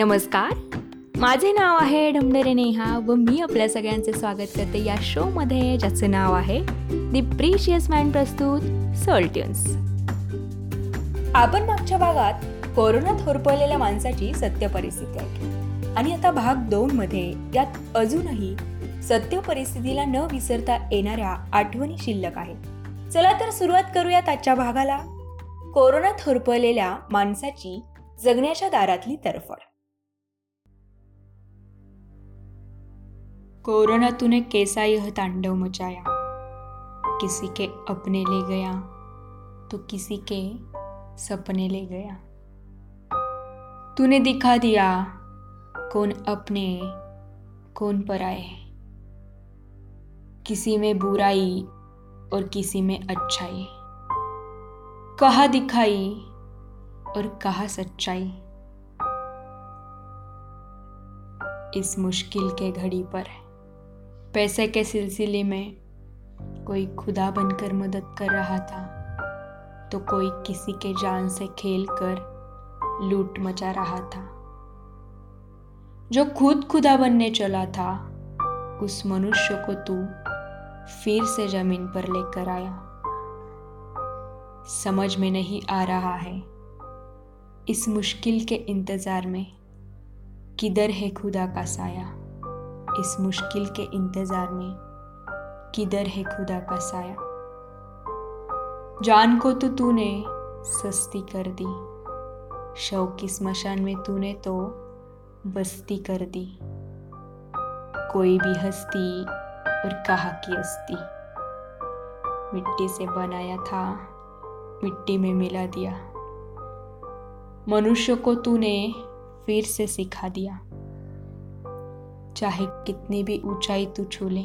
नमस्कार. माझे नाव आहे ढमढरे नेहा व मी आपल्या सगळ्यांचे स्वागत करते या शोमध्ये ज्याचं नाव आहे दी प्रिशियस मॅन प्रस्तुत सोल्ट्युन्स आपण मागच्या भागात कोरोनात होरपळलेल्या माणसाची सत्य परिस्थिती ऐकली. आणि आता भाग दोन मध्ये यात अजूनही सत्य परिस्थितीला न विसरता येणाऱ्या आठवणी शिल्लक आहेत. चला तर सुरुवात करूयात आजच्या भागाला. कोरोनात होरपळलेल्या माणसाची जगण्याच्या दारातली तरफड कोरोना तूने कैसा यह तांडव मचाया? किसी के अपने ले गया तो किसी के सपने ले गया। तूने दिखा दिया कौन अपने, कौन पराए। किसी में बुराई और किसी में अच्छाई। कहा दिखाई और कहा सच्चाई। इस मुश्किल के घड़ी पर पैसे के सिलसिले में कोई खुदा बनकर मदद कर रहा था तो कोई किसी के जान से खेल कर लूट मचा रहा था। जो खुद खुदा बनने चला था, उस मनुष्य को तू फिर से ज़मीन पर लेकर आया। समझ में नहीं आ रहा है, इस मुश्किल के इंतज़ार में किधर है खुदा का साया? इस मुश्किल के इंतज़ार में किधर है खुदा का साया? जान को तो तूने सस्ती कर दी शव की स्मशान में तूने तो बस्ती कर दी। कोई भी हस्ती और कहा की हस्ती मिट्टी से बनाया था, मिट्टी में मिला दिया। मनुष्य को तूने फिर से सिखा दिया। चाहे कितनी भी ऊंचाई तू छू ले।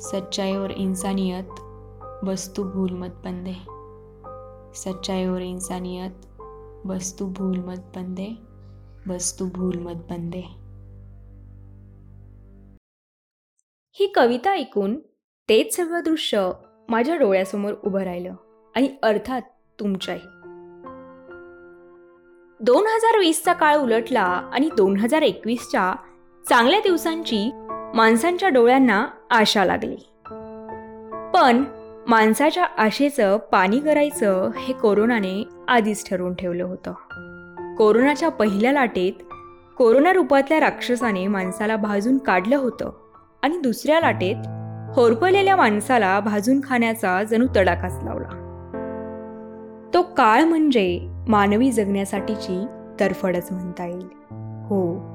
सच्चाई और इंसानियत बस तू भूल मत बंदे। सच्चाई और इंसानियत बस तू भूल मत बंदे। बस तू भूल मत बंदे। ही कविता ऐकून तेच सर्व दृश्य माझ्या डोळ्यासमोर उभं राहिलं आणि अर्थात तुमच्याही. दोन हजार वीसचा काळ उलटला आणि दोन हजार एकवीसच्या चांगल्या दिवसांची माणसांच्या डोळ्यांना आशा लागली. पण माणसाच्या आशेचं पाणी करायचं हे कोरोनाने आधीच ठरवून ठेवलं होतं. कोरोनाच्या पहिल्या लाटेत कोरोना रूपातल्या राक्षसाने माणसाला भाजून काढलं होतं आणि दुसऱ्या लाटेत होरपळलेल्या माणसाला भाजून खाण्याचा जणू तडाखाच लावला. तो काळ म्हणजे मानवी जगण्यासाठीची तरफडच म्हणता येईल. हो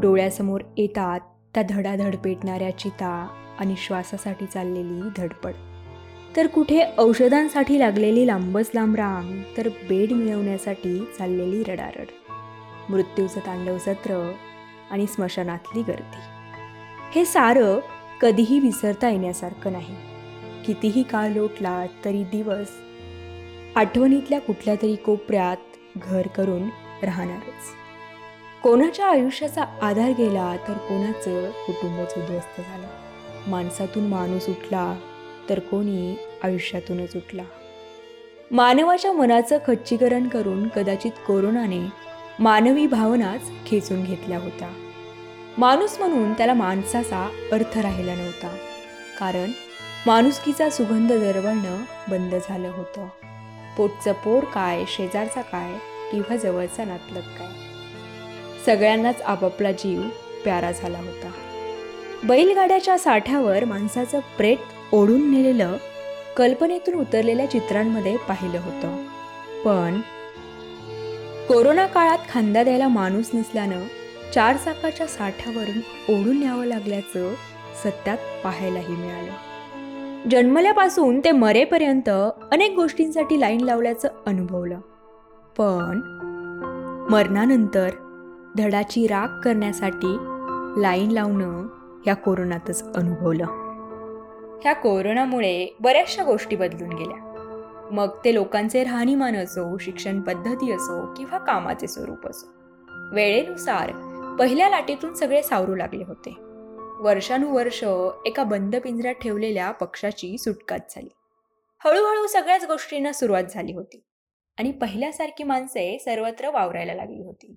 डोळ्यासमोर येतात त्या धडाधड पेटणाऱ्या चिता आणि श्वासासाठी चाललेली धडपड. तर कुठे औषधांसाठी लागलेली लांबच लांब रांग तर बेड मिळवण्यासाठी चाललेली रडारड. मृत्यूचं तांडव सत्र आणि स्मशानातली गर्दी. हे सारं कधीही विसरता येण्यासारखं नाही. कितीही काळ लोटला तरी दिवस आठवणीतल्या कुठल्या तरी कोपऱ्यात घर करून राहणारच. कोणाच्या आयुष्याचा आधार गेला तर कोणाचं कुटुंबच उद्ध्वस्त झालं? माणसातून माणूस उठला तर कोणी आयुष्यातूनच उठला? मानवाच्या मनाचं खच्चीकरण करून कदाचित कोरोनाने मानवी भावनाच खेचून घेतल्या होत्या. माणूस म्हणून त्याला माणसाचा अर्थ राहिला नव्हता. कारण माणुसकीचा सुगंध दरवळणं बंद झालं होतं. पोटचं पोर काय शेजारचा काय किंवा जवळचा नातलग काय? सगळ्यांनाच आपापला जीव प्यारा झाला होता. बैलगाड्याच्या साठ्यावर माणसाचं प्रेत ओढून नेलेलं कल्पनेतून उतरलेल्या चित्रांमध्ये पाहिलं होतं. पण कोरोना काळात खांदा द्यायला माणूस नसल्यानं चार चाकाच्या साठ्यावरून ओढून न्यावं लागल्याचं सत्यात पाहायलाही मिळालं. जन्मल्यापासून ते मरेपर्यंत अनेक गोष्टींसाठी लाईन लावल्याचं अनुभवलं. पण मरणानंतर धडाची राख करण्यासाठी लाईन लावणं ह्या कोरोनातच अनुभवलं. ह्या कोरोनामुळे बऱ्याचशा गोष्टी बदलून गेल्या. मग ते लोकांचे राहणीमान असो शिक्षण पद्धती असो किंवा कामाचे स्वरूप असो. वेळेनुसार पहिल्या लाटेतून सगळे सावरू लागले होते. वर्षानुवर्ष एका बंद पिंजऱ्यात ठेवलेल्या पक्षाची सुटकाच झाली. हळूहळू सगळ्याच गोष्टींना सुरुवात झाली होती. आणि पहिल्यासारखी माणसे सर्वत्र वावरायला लागली होती.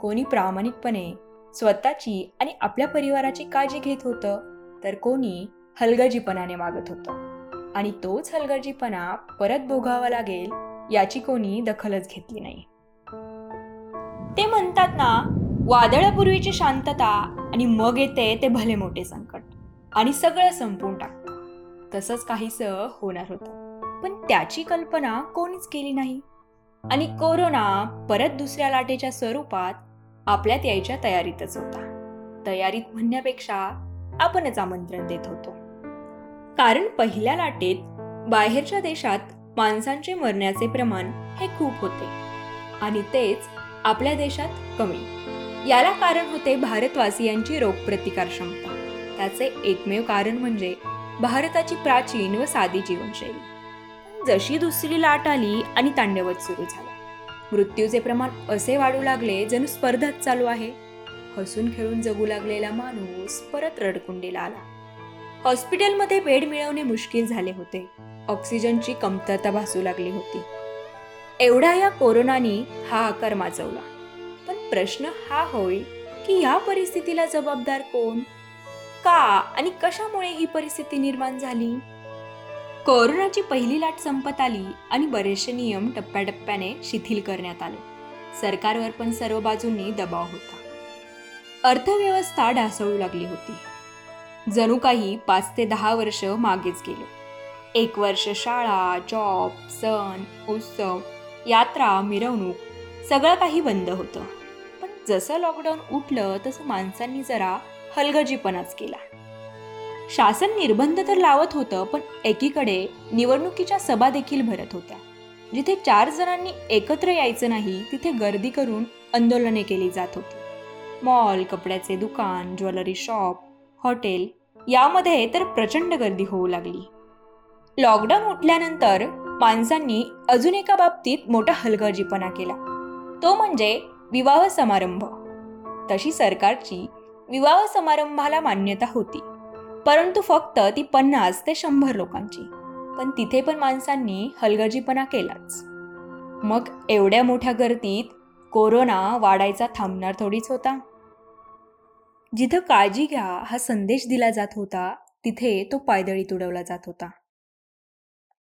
कोणी प्रामाणिकपणे स्वतःची आणि आपल्या परिवाराची काळजी घेत होतं तर कोणी हलगर्जीपणाने वागत होतं. आणि तोच हलगर्जीपणा परत भोगावा लागेल याची कोणी दखलच घेतली नाही. ते म्हणतात ना वादळापूर्वीची शांतता आणि मग येते ते भले मोठे संकट. आणि सगळं संपून टाकतं. तसंच काहीसं होणार होतं. पण त्याची कल्पना कोणीच केली नाही. आणि कोरोना परत दुसऱ्या लाटेच्या स्वरूपात आपल्यात यायच्या तयारीतच होता. तयारीत म्हणण्यापेक्षा आपणच आमंत्रण देत होतो. कारण पहिल्या लाटेत बाहेरच्या देशात माणसांचे मरण्याचे प्रमाण हे खूप होते. आणि तेच आपल्या देशात कमी. याला कारण होते भारतवासियांची रोगप्रतिकार क्षमता. त्याचे एकमेव कारण म्हणजे भारताची प्राचीन व साधी जीवनशैली. जशी दुसरी लाट आली आणि तांडवच सुरू झाला. मृत्यूचे प्रमाण असे वाढू लागले जणू स्पर्धाच चालू आहे. हसून खेळून जगू लागलेला माणूस परत रडकुंडीला आला. हॉस्पिटलमध्ये बेड मिळवणे मुश्किल झाले होते. ऑक्सिजनची कमतरता भासू लागली होती. एवढा या कोरोनानी हा आकार माजवला. पण प्रश्न हा होईल की या परिस्थितीला जबाबदार कोण? का आणि कशामुळे ही परिस्थिती निर्माण झाली? कोरोनाची पहिली लाट संपत आली आणि बरेचसे नियम टप्प्याटप्प्याने शिथिल करण्यात आले. सरकारवर पण सर्व बाजूंनी दबाव होता. अर्थव्यवस्था ढासळू लागली होती. जणू काही पाच ते दहा वर्ष मागेच गेले. एक वर्ष शाळा जॉब सण उत्सव यात्रा मिरवणूक सगळं काही बंद होतं. पण जसं लॉकडाऊन उठलं तसं माणसांनी जरा हलगर्जीपणाच केला. शासन निर्बंध तर लावत होतं पण एकीकडे निवडणुकीच्या सभा देखील भरत होत्या. जिथे चार जणांनी एकत्र यायचं नाही तिथे गर्दी करून आंदोलने केली जात होती. मॉल कपड्याचे दुकान ज्वेलरी शॉप हॉटेल यामध्ये तर प्रचंड गर्दी होऊ लागली. लॉकडाऊन उठल्यानंतर माणसांनी अजून एका बाबतीत मोठा हलगर्जीपणा केला. तो म्हणजे विवाह समारंभ. तशी सरकारची विवाह समारंभाला मान्यता होती. परंतु फक्त ती पन्नास ते शंभर लोकांची. पण तिथे पण माणसांनी हलगर्जीपणा केलाच. मग एवढ्या मोठ्या गर्दीत कोरोना वाढायचा थांबणार थोडीच होता. जिथं काळजी घ्या हा संदेश दिला जात होता तिथे तो पायदळी तुडवला जात होता.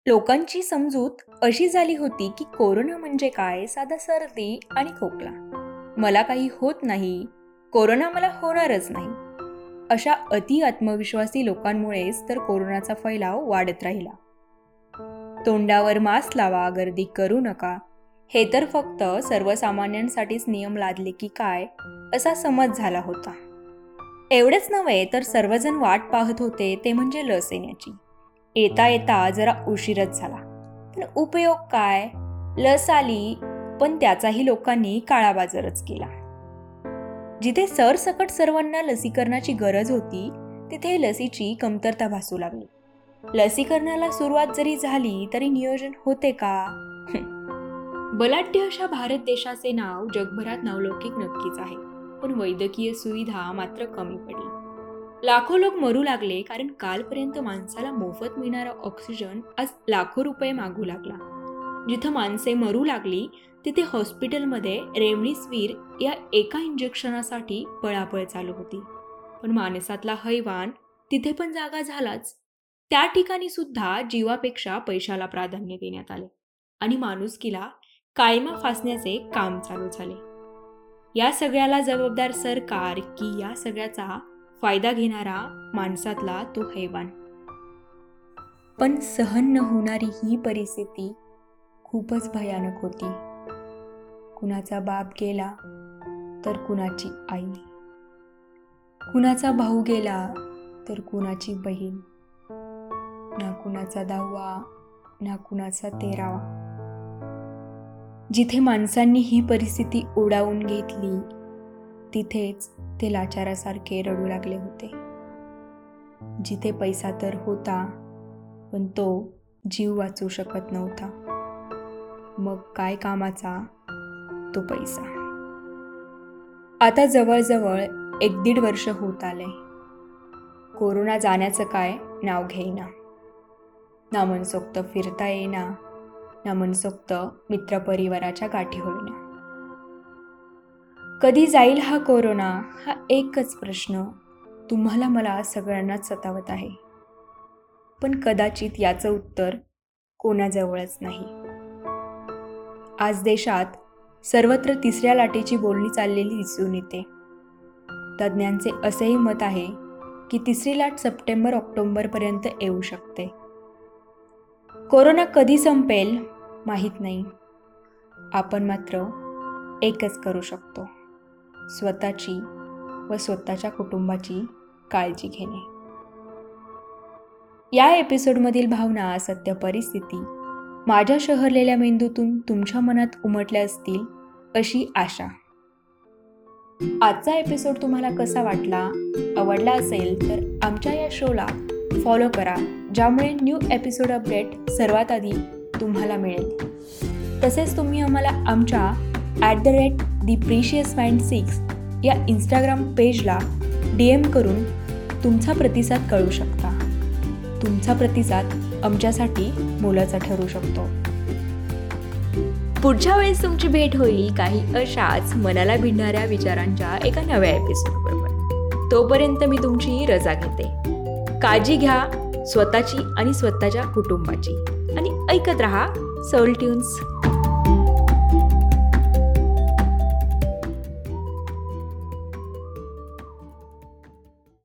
लोकांची समजूत अशी झाली होती की कोरोना म्हणजे काय साधा सर्दी आणि खोकला. मला काही होत नाही कोरोना मला होणारच नाही. अशा अति आत्मविश्वासी लोकांमुळेच तर कोरोनाचा फैलाव वाढत राहिला. तोंडावर मास्क लावा गर्दी करू नका. हे तर फक्त सर्वसामान्यांसाठीच नियम लादले की काय असा समज झाला होता. एवढेच नव्हे तर सर्वजण वाट पाहत होते ते म्हणजे लस येण्याची. येता येता जरा उशीरच झाला. पण उपयोग काय? लस आली पण त्याचाही लोकांनी काळाबाजारच केला. जिथे सरसकट सर्वांना लसीकरणाची गरज होती तिथे लसीची कमतरता भासू लागली. लसीकरणाला सुरुवात जरी झाली तरी नियोजन होते का? बलाढ्य अशा भारत देशाचे नाव जगभरात नावलौकिक नक्कीच आहे पण वैद्यकीय सुविधा मात्र कमी पडली. लाखो लोक मरू लागले कारण कालपर्यंत माणसाला मोफत मिळणारा ऑक्सिजन आज लाखो रुपये मागू लागला. जिथं माणसे मरू लागली तिथे हॉस्पिटलमध्ये रेमडिसिवीर या एका इंजेक्शनासाठी पळापळ चालू होती. पण माणसातला हैवान तिथे पण जागा झालाच. त्या ठिकाणी सुद्धा जीवापेक्षा पैशाला प्राधान्य देण्यात आले आणि माणुसकीला कायमा फासण्याचे काम चालू झाले. या सगळ्याला जबाबदार सरकार की या सगळ्याचा फायदा घेणारा माणसातला तो हैवान. पण सहन न होणारी ही परिस्थिती खूपच भयानक होती. कुणाचा बाप गेला तर कुणाची आई? कुणाचा भाऊ गेला तर कुणाची बहीण? ना कुणाचा दहावा ना कुणाचा तेरावा. जिथे माणसांनी ही परिस्थिती ओढावून घेतली तिथेच ते लाचारासारखे रडू लागले होते. जिथे पैसा तर होता पण तो जीव वाचू शकत नव्हता. मग काय कामाचा? तो पैसा. आता जवळजवळ एक दीड वर्ष होत आले. कोरोना जाण्याचं काय नाव घेईना. ना मनसोक्त फिरता येईना ना मनसोक्त मित्रपरिवाराच्या गाठी होईना. कधी जाईल हा कोरोना? हा एकच प्रश्न तुम्हाला मला सगळ्यांनाच सतावत आहे. पण कदाचित याचं उत्तर कोणाजवळच नाही. आज देशात सर्वत्र तिसऱ्या लाटेची बोलणी चाललेली दिसून येते. तज्ज्ञांचे असेही मत आहे की तिसरी लाट सप्टेंबर ऑक्टोंबरपर्यंत येऊ शकते. कोरोना कधी संपेल माहीत नाही. आपण मात्र एकच करू शकतो. स्वतःची व स्वतःच्या कुटुंबाची काळजी घेणे. या एपिसोडमधील भावना सत्य परिस्थिती माझ्या शहरलेल्या मेंदूतून तुमच्या मनात उमटल्या असतील अशी आशा. आजचा एपिसोड तुम्हाला कसा वाटला आवडला असेल तर आमच्या या शोला फॉलो करा ज्यामुळे न्यू एपिसोड अपडेट सर्वात आधी तुम्हाला मिळेल. तसेच तुम्ही आम्हाला आमच्या at the rate the precious mind six या इंस्टाग्राम पेजला डी एम करून तुमचा प्रतिसाद कळू शकता. तुमचा प्रतिसाद आमच्यासाठी मोलाचा ठरू शकतो. पुढच्या वेळेस तुमची भेट होईल काही अशाच मनाला भिडणाऱ्या विचारांच्या एका नव्या एपिसोडबरोबर तोपर्यंत मी तुमची रजा घेते. काळजी घ्या स्वतःची आणि स्वतःच्या कुटुंबाची. आणि ऐकत रहा सोल ट्यून्स